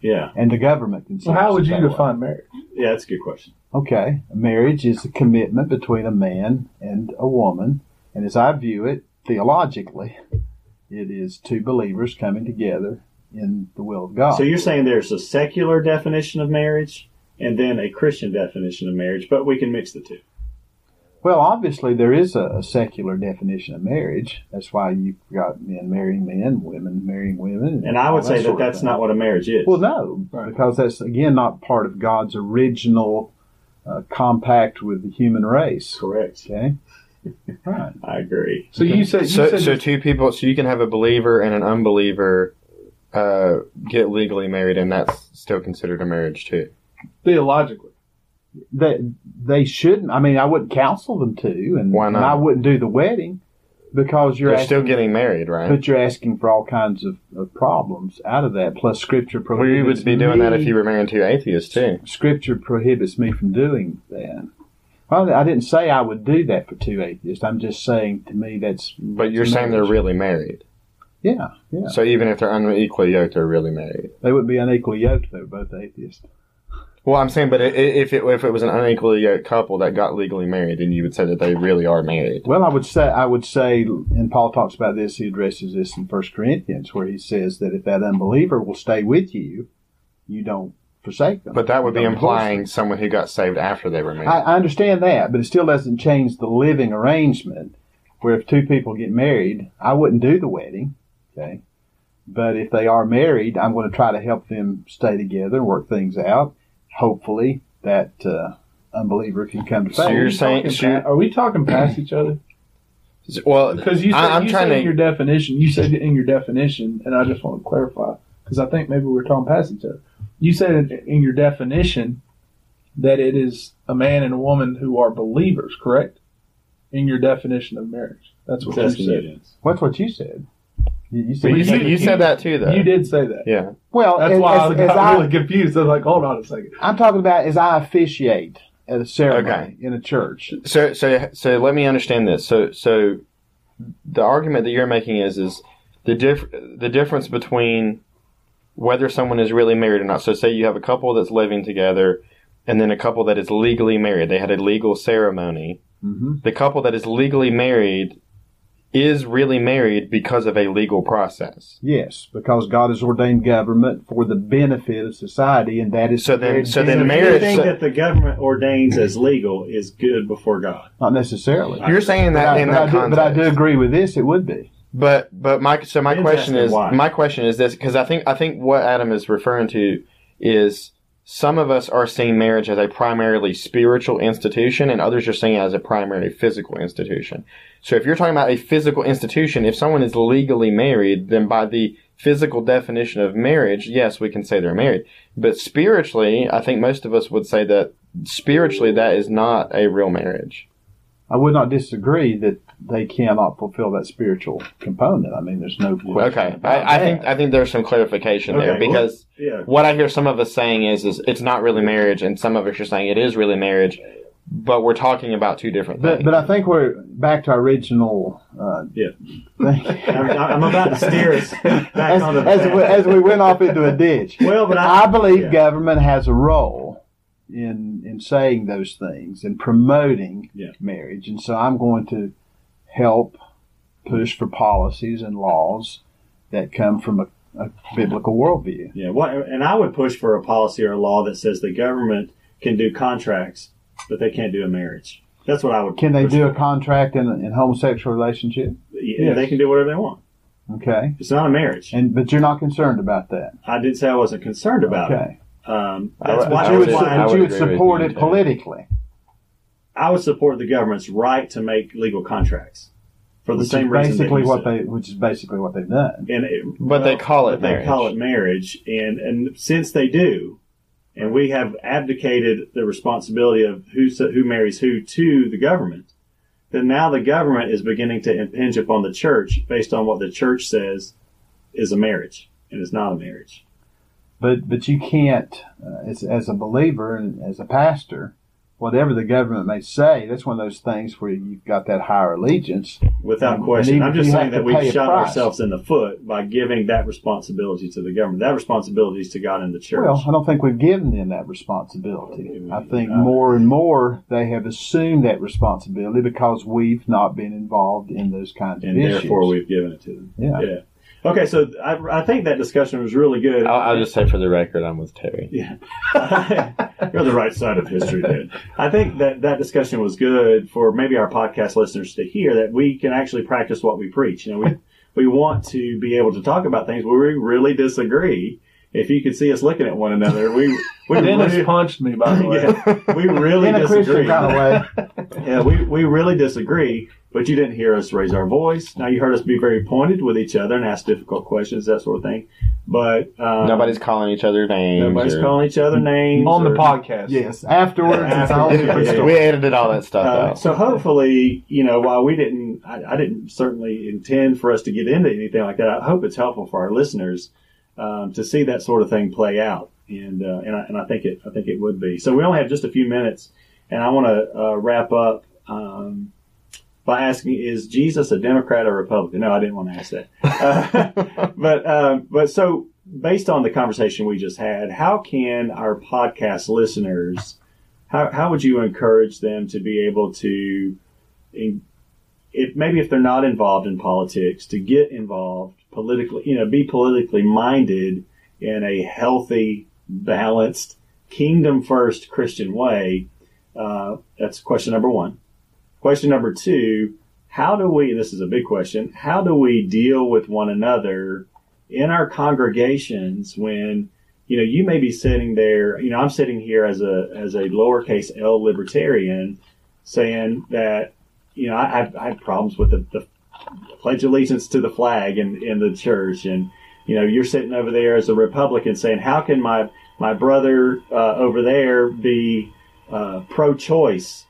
Yeah, and the government So considers. how would you that way. define marriage? yeah, that's a good question. Okay, marriage is a commitment between a man and a woman, and as I view it theologically, it is two believers coming together in the will of God. So you're saying there's a secular definition of marriage and then a Christian definition of marriage, but we can mix the two. well, obviously there is a, a secular definition of marriage. That's why you've got men marrying men, women marrying women, And I would say that sort that's not what a marriage is. Well, no, Right. because that's again not part of God's original uh, compact with the human race. correct. Okay, right. I agree. So you said you So, said so two people, so you can have a believer and an unbeliever uh, get legally married, and that's still considered a marriage too. theologically. They they shouldn't. I mean, I wouldn't counsel them to, and, Why not? and I wouldn't do the wedding because you're They're asking, still getting married, right? but you're asking for all kinds of, of problems out of that. Plus, Scripture Well, prohibits you would be doing that if you were married to atheists too. Scripture prohibits me from doing that. Well, I didn't say I would do that for two atheists. I'm just saying to me that's But you're saying they're really married. yeah, yeah. So even if they're unequally yoked, they're really married. They wouldn't be unequally yoked if they were both atheists. Well, I'm saying, but i- i- if it if it was an unequally yoked couple that got legally married, then you would say that they really are married. Well, I would say I would say, and Paul talks about this. He addresses this in First Corinthians, where he says that if that unbeliever will stay with you, you don't forsake them. But that would be don't divorce implying someone who got saved after they were married. I, I understand that, but it still doesn't change the living arrangement. Where if two people get married, I wouldn't do the wedding, okay. But if they are married, I'm going to try to help them stay together and work things out. Hopefully, that uh, unbeliever can come to So faith. you're saying- Talking so pa- you're- are we talking past each other? well, Because you said, I, I'm you trying said to. in your definition, you said in your definition, and I just want to clarify because I think maybe we're talking past each other. You said in, in your definition that it is a man and a woman who are believers, correct? In your definition of marriage, that's what That's you said. convenience. What's what you said? You, you said you, you- said, you you- said that too, though. You did say that. Yeah. well. That's as, why as- I as got I- really confused. I was like, hold on a second. I'm talking about as I officiate at a ceremony Okay. in a church. So, so, so let me understand this. So, so the argument that you're making is, is the diff- the difference between whether someone is really married or not. So, say you have a couple that's living together, and then a couple that is legally married. They had a legal ceremony. Mm-hmm. The couple that is legally married is really married because of a legal process. Yes, because God has ordained government for the benefit of society, and that is So then- very so then So marriage- anything that the government ordains as legal is good before God. not necessarily. You're saying But that I, in but that I do, but I do agree with this. It would be. But but my so my question is why. my question is this because I think I think what Adam is referring to is some of us are seeing marriage as a primarily spiritual institution and others are seeing it as a primary physical institution. So if you're talking about a physical institution, if someone is legally married, then by the physical definition of marriage, yes, we can say they're married. But spiritually, I think most of us would say that spiritually that is not a real marriage. I would not disagree that they cannot fulfill that spiritual component. I mean, there's no question. Okay, I, I think I think there's some clarification there Okay, well, because Yeah. what I hear some of us saying is, is it's not really marriage, and some of us are saying it is really marriage, but we're talking about two different But, things. but I think we're back to our original uh, Yeah. thing. I'm, I'm about to steer us back as, on the as, we, as we went off into a ditch. Well, but I- I believe yeah. government has a role in in saying those things and promoting Yeah. marriage, and so I'm going to help push for policies and laws that come from a, a biblical worldview. Yeah, what, and I would push for a policy or a law that says the government can do contracts, but they can't do a marriage. That's what I would. Can they do a contract in in homosexual relationship? Yeah, they can do whatever they want. Okay. It's not a marriage. And but you're not concerned about that. I didn't say I wasn't concerned about Okay. it. Um, that's would- why, But I you would, that's would- why but you would would agree with support you, it politically. I would support the government's right to make legal contracts for the which same reason. basically what they which is basically what they've done. and it, But they call it but they call marriage. it marriage, and and since they do, and we have abdicated the responsibility of who who marries who to the government, then now the government is beginning to impinge upon the church based on what the church says is a marriage, and it's not a marriage. But but you can't uh, as as a believer and as a pastor, whatever the government may say, that's one of those things where you've got that higher allegiance. Without And question. I'm just saying that we've shot ourselves in the foot by giving that responsibility to the government. That responsibility is to God and the church. Well, I don't think we've given them that responsibility. I think more and more they have assumed that responsibility because we've not been involved in those kinds of issues. and therefore we've given it to them. Yeah. Yeah. Okay, so I, I think that discussion was really good. I'll, I'll just say for the record, I'm with Terry. Yeah. You're on the right side of history, dude. I think that that discussion was good for maybe our podcast listeners to hear that we can actually practice what we preach. You know, we, we want to be able to talk about things where we really disagree. If you could see us looking at one another, we, we Dennis really, punched me, by the way. yeah, we really in Christian disagree. kind of way. Yeah, we, we really disagree, but you didn't hear us raise our voice. Now you heard us be very pointed with each other and ask difficult questions, that sort of thing. But um, Nobody's calling each other names. nobody's or- calling each other names On the podcast. Yes. Afterwards, it's a Afterwards, different yeah. we edited all that stuff Uh, out. so hopefully, you know, while we didn't, I, I didn't certainly intend for us to get into anything like that. I hope it's helpful for our listeners um, to see that sort of thing play out, and uh, and I, and I think it, I think it would be. So we only have just a few minutes, and I want to uh, wrap up um, by asking: Is Jesus a Democrat or Republican? No, I didn't want to ask that. Uh, but um, but so based on the conversation we just had, how can our podcast listeners? how, how would you encourage them to be able to in, if maybe if they're not involved in politics to get involved politically you know be politically minded in a healthy balanced kingdom first christian way uh, that's question number one. Question number two how do we this is a big question how do we deal with one another in our congregations when you know, you may be sitting there, you know, I'm sitting here as a, as a lowercase L libertarian saying that, you know, I, I've, I have problems with the, the pledge allegiance to the flag in, in the church. And, you know, you're sitting over there as a Republican saying, how can my, my brother, uh, over there be, uh, pro-choice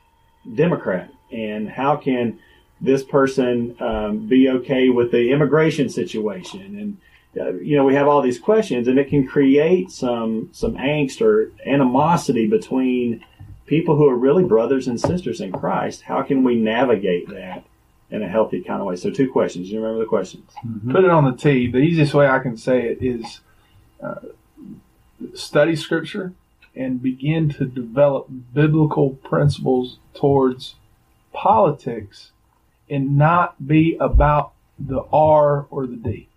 Democrat? And how can this person, um, be okay with the immigration situation? And, uh, you know, we have all these questions, and it can create some some angst or animosity between people who are really brothers and sisters in Christ. How can we navigate that in a healthy kind of way? So, two questions. You remember the questions? Put it on the tee. The easiest way I can say it is uh, study scripture and begin to develop biblical principles towards politics and not be about the R or the D.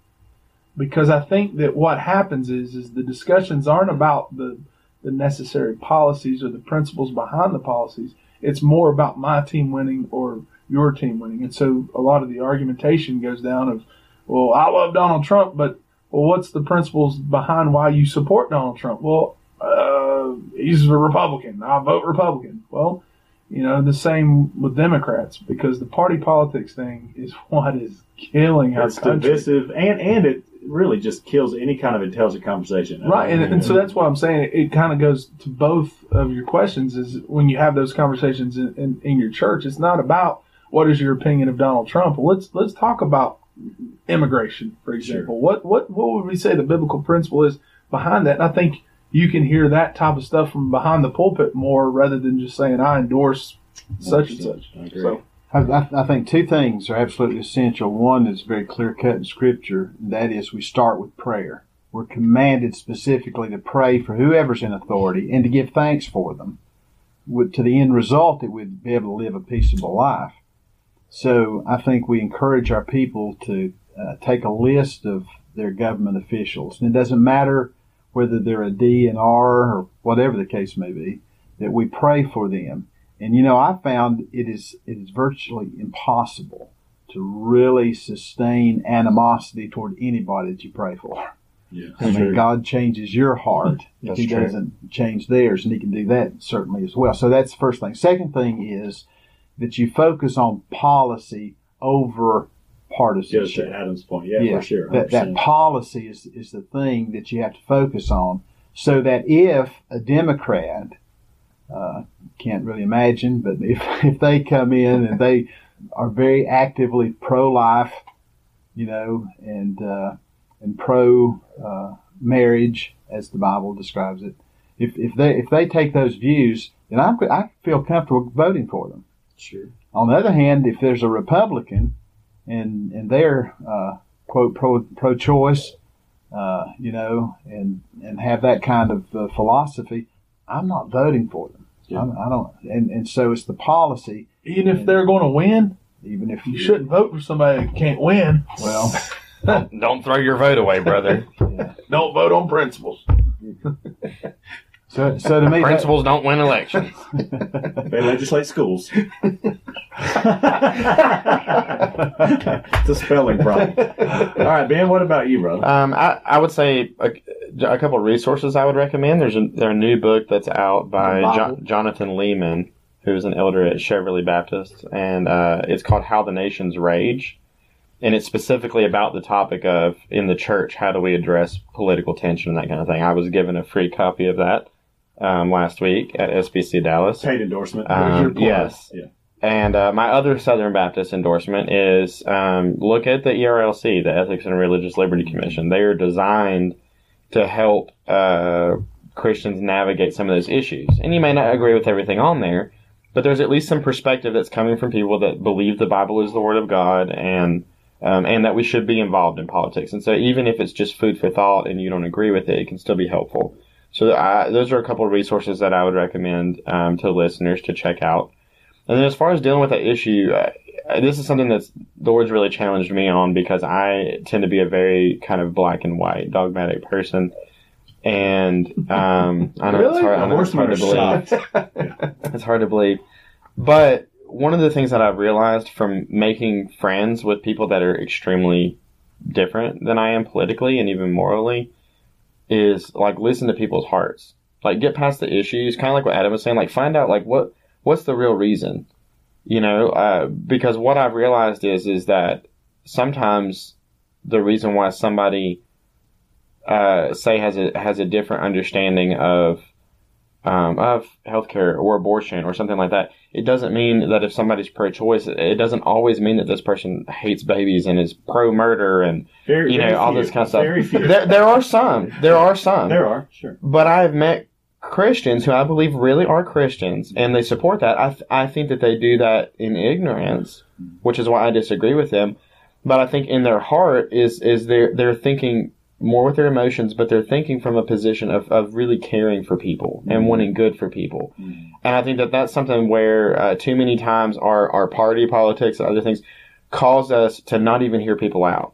Because I think that what happens is is the discussions aren't about the the necessary policies or the principles behind the policies. It's more about my team winning or your team winning. And so a lot of the argumentation goes down of, well, I love Donald Trump, but well, what's the principles behind why you support Donald Trump? Well, uh, he's a Republican. I vote Republican. Well, you know, the same with Democrats because the party politics thing is what is killing our It's country. divisive, and and it really just kills any kind of intelligent conversation. Right, and, and so that's why I'm saying it, it kind of goes to both of your questions. Is when you have those conversations in, in, in your church, it's not about what is your opinion of Donald Trump. Let's let's talk about immigration, for example. What what what would we say the biblical principle is behind that? And I think you can hear that type of stuff from behind the pulpit more rather than just saying I endorse such and such. I agree. So I, I, I think two things are absolutely essential. One is very clear cut in Scripture, and that is we start with prayer. We're commanded specifically to pray for whoever's in authority and to give thanks for them, with, to the end result that we'd be able to live a peaceable life. So I think we encourage our people to uh, take a list of their government officials, and it doesn't matter whether they're a D and R or whatever the case may be, that we pray for them. And you know, I found it is it is virtually impossible to really sustain animosity toward anybody that you pray for. Yeah. I mean, God changes your heart if That's He true. doesn't change theirs, and He can do that certainly as well. So that's the first thing. Second thing is that you focus on policy over partisanship. to Adam's point, yeah, for sure. That, that policy is, is the thing that you have to focus on so that if a Democrat, uh, can't really imagine, but if, if they come in and they are very actively pro life, you know, and, uh, and pro uh, marriage, as the Bible describes it, if, if, they, if they take those views, then I, I feel comfortable voting for them. Sure. On the other hand, if there's a Republican and and they're uh, quote pro pro choice, uh, you know, and and have that kind of uh, philosophy, I'm not voting for them. Yeah. I'm, I don't, and and so it's the policy. Even if they're going to win, Even if you shouldn't vote for somebody that can't win. Well, Don't throw your vote away, brother. Don't vote on principles. so so to me, that- Principals don't win elections. They legislate schools. it's a spelling problem. All right, Ben, what about you, brother? Um, I, I would say a, a couple of resources I would recommend. There's a, there's a new book that's out by jo- Jonathan Leeman, who's an elder at Cheverly Baptist, and uh, it's called How the Nations Rage. And it's specifically about the topic of in the church, how do we address political tension and that kind of thing. I was given a free copy of that um, last week at SBC Dallas. Paid endorsement. Um, yes. Yeah. And uh, my other Southern Baptist endorsement is um, look at the ERLC, the Ethics and Religious Liberty Commission. They are designed to help uh, Christians navigate some of those issues. And you may not agree with everything on there, but there's at least some perspective that's coming from people that believe the Bible is the Word of God and um, and that we should be involved in politics. And so even if it's just food for thought and you don't agree with it, it can still be helpful. So I, those are a couple of resources that I would recommend um, to listeners to check out. And then as far as dealing with that issue, uh, this is something that's the Lord's really challenged me on because I tend to be a very kind of black and white, dogmatic person. And um, I know it's Really? hard, I know it's hard to believe. It's hard to believe. But one of the things that I've realized from making friends with people that are extremely different than I am politically and even morally is like listen to people's hearts. Like get past the issues, kind of like what Adam was saying. Like find out like what what's the real reason, you know? Uh, because what I've realized is is that sometimes the reason why somebody uh, say has a has a different understanding of um, of healthcare or abortion or something like that, it doesn't mean that if somebody's pro-choice, it doesn't always mean that this person hates babies and is pro-murder and Very, you know all few. this kind of stuff. There, there are some. There are some. There are, sure. But I've met Christians who I believe really are Christians, and they support that. I, th- I think that they do that in ignorance, which is why I disagree with them. But I think in their heart is is they're they're thinking more with their emotions, but they're thinking from a position of, of really caring for people and wanting good for people. And I think that that's something where uh, too many times our, our party politics and other things cause us to not even hear people out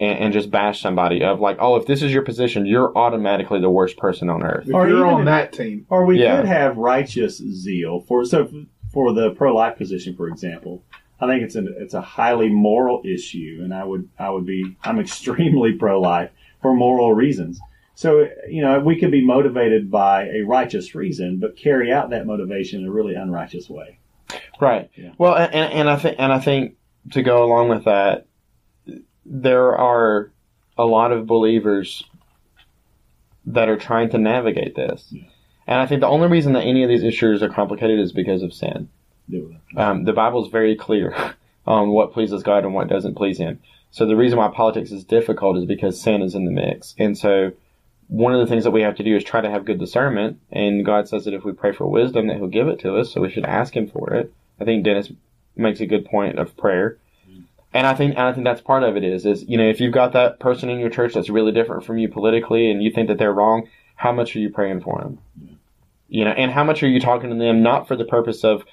and, and just bash somebody of like, oh, if this is your position, you're automatically the worst person on earth. Or you're on that team. Or we Yeah. could have righteous zeal for so for the pro life position, for example. I think it's an it's a highly moral issue, and I would I would be I'm extremely pro life for moral reasons. So you know we could be motivated by a righteous reason, but carry out that motivation in a really unrighteous way. Right. Yeah. Well, and, and I think and I think to go along with that, there are a lot of believers that are trying to navigate this, and I think the only reason that any of these issues are complicated is because of sin. It. Um, the Bible is very clear on what pleases God and what doesn't please Him. So the reason why politics is difficult is because sin is in the mix, and so one of the things that we have to do is try to have good discernment. And God says that if we pray for wisdom, that He'll give it to us. So we should ask Him for it. I think Dennis makes a good point of prayer, and I think and I think that's part of it. Is is you know if you've got that person in your church that's really different from you politically, and you think that they're wrong, how much are you praying for them? You know, and how much are you talking to them not for the purpose of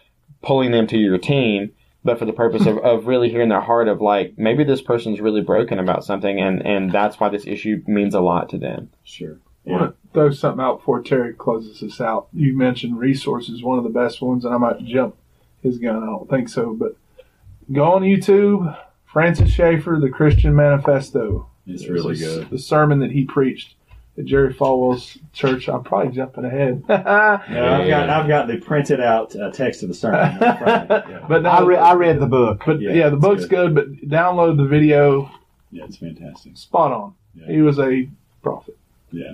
pulling them to your team, but for the purpose of, of really hearing their heart of like maybe this person's really broken about something, and and that's why this issue means a lot to them. Sure. I want to throw something out before Terry closes this out. You mentioned resources, one of the best ones, and I might jump his gun. I don't think so, but go on YouTube, Francis Schaeffer, The Christian Manifesto. It's really It good. The sermon that he preached at Jerry Falwell's church. I'm probably jumping ahead. Yeah, I've got I've got the printed out uh, text of the sermon. in front of me. Yeah. but no, I, re- I read the book. But Yeah, yeah, the book's good. But download the video. yeah, it's fantastic. Spot on. Yeah. He was a prophet. Yeah.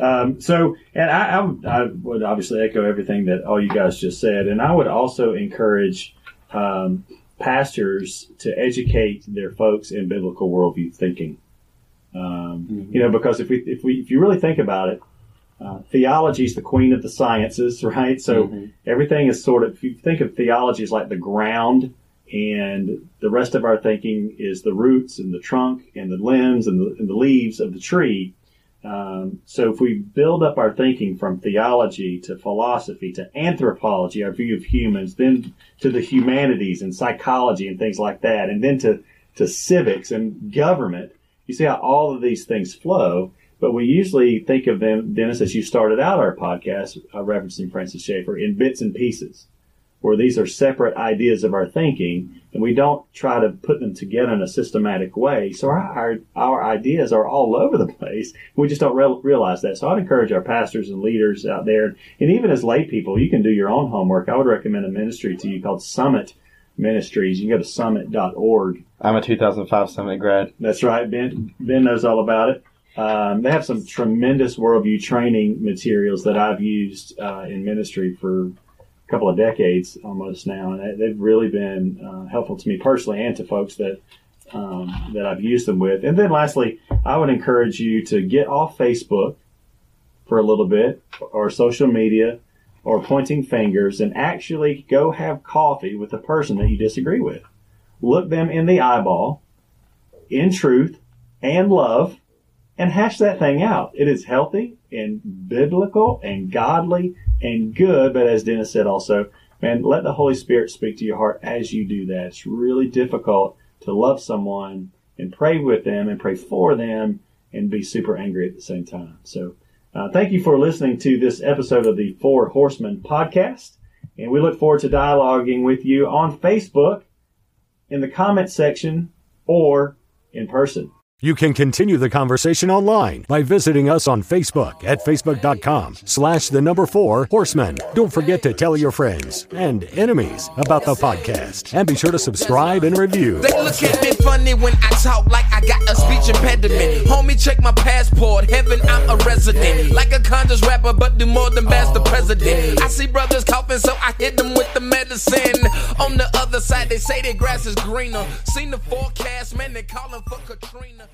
Um, so, and I, I, would- I would obviously echo everything that all you guys just said, and I would also encourage um, pastors to educate their folks in biblical worldview thinking. Um, You know, because if we, if we, if you really think about it, uh, theology is the queen of the sciences, right? So everything is sort of, if you think of theology as like the ground, and the rest of our thinking is the roots and the trunk and the limbs and the, and the leaves of the tree. Um, so if we build up our thinking from theology to philosophy to anthropology, our view of humans, then to the humanities and psychology and things like that, and then to, to civics and government, you see how all of these things flow. But we usually think of them, Dennis, as you started out our podcast, uh, referencing Francis Schaeffer, in bits and pieces where these are separate ideas of our thinking, and we don't try to put them together in a systematic way. So our our, our ideas are all over the place. We just don't re- realize that. So I'd encourage our pastors and leaders out there, and even as lay people, you can do your own homework. I would recommend a ministry to you called Summit Ministries. You can go to summit.org. I'm a 2005 Summit grad. That's right. Ben Ben knows all about it. Um, they have some tremendous worldview training materials that I've used uh, in ministry for a couple of decades almost now, and they've really been uh, helpful to me personally and to folks that um, that I've used them with. And then lastly, I would encourage you to get off Facebook for a little bit or social media or pointing fingers and actually go have coffee with the person that you disagree with. Look them in the eyeball in truth and love and hash that thing out. It is healthy and biblical and godly and good. But as Dennis said also, man, let the Holy Spirit speak to your heart as you do that. It's really difficult to love someone and pray with them and pray for them and be super angry at the same time. So, uh, thank you for listening to this episode of the Four Horsemen podcast. And we look forward to dialoguing with you on Facebook, in the comment section, or in person. You can continue the conversation online by visiting us on Facebook at facebook.com slash the number four horsemen. Don't forget to tell your friends and enemies about the podcast and be sure to subscribe and review. They look at me funny when I talk like I got a speech impediment. Homie, check my passport. Heaven, I'm a resident. Like a conscious rapper, but do more than bash the president. I see brothers coughing, so I hit them with the medicine. On the other side, they say their grass is greener. Seen the forecast, man, they calling for Katrina.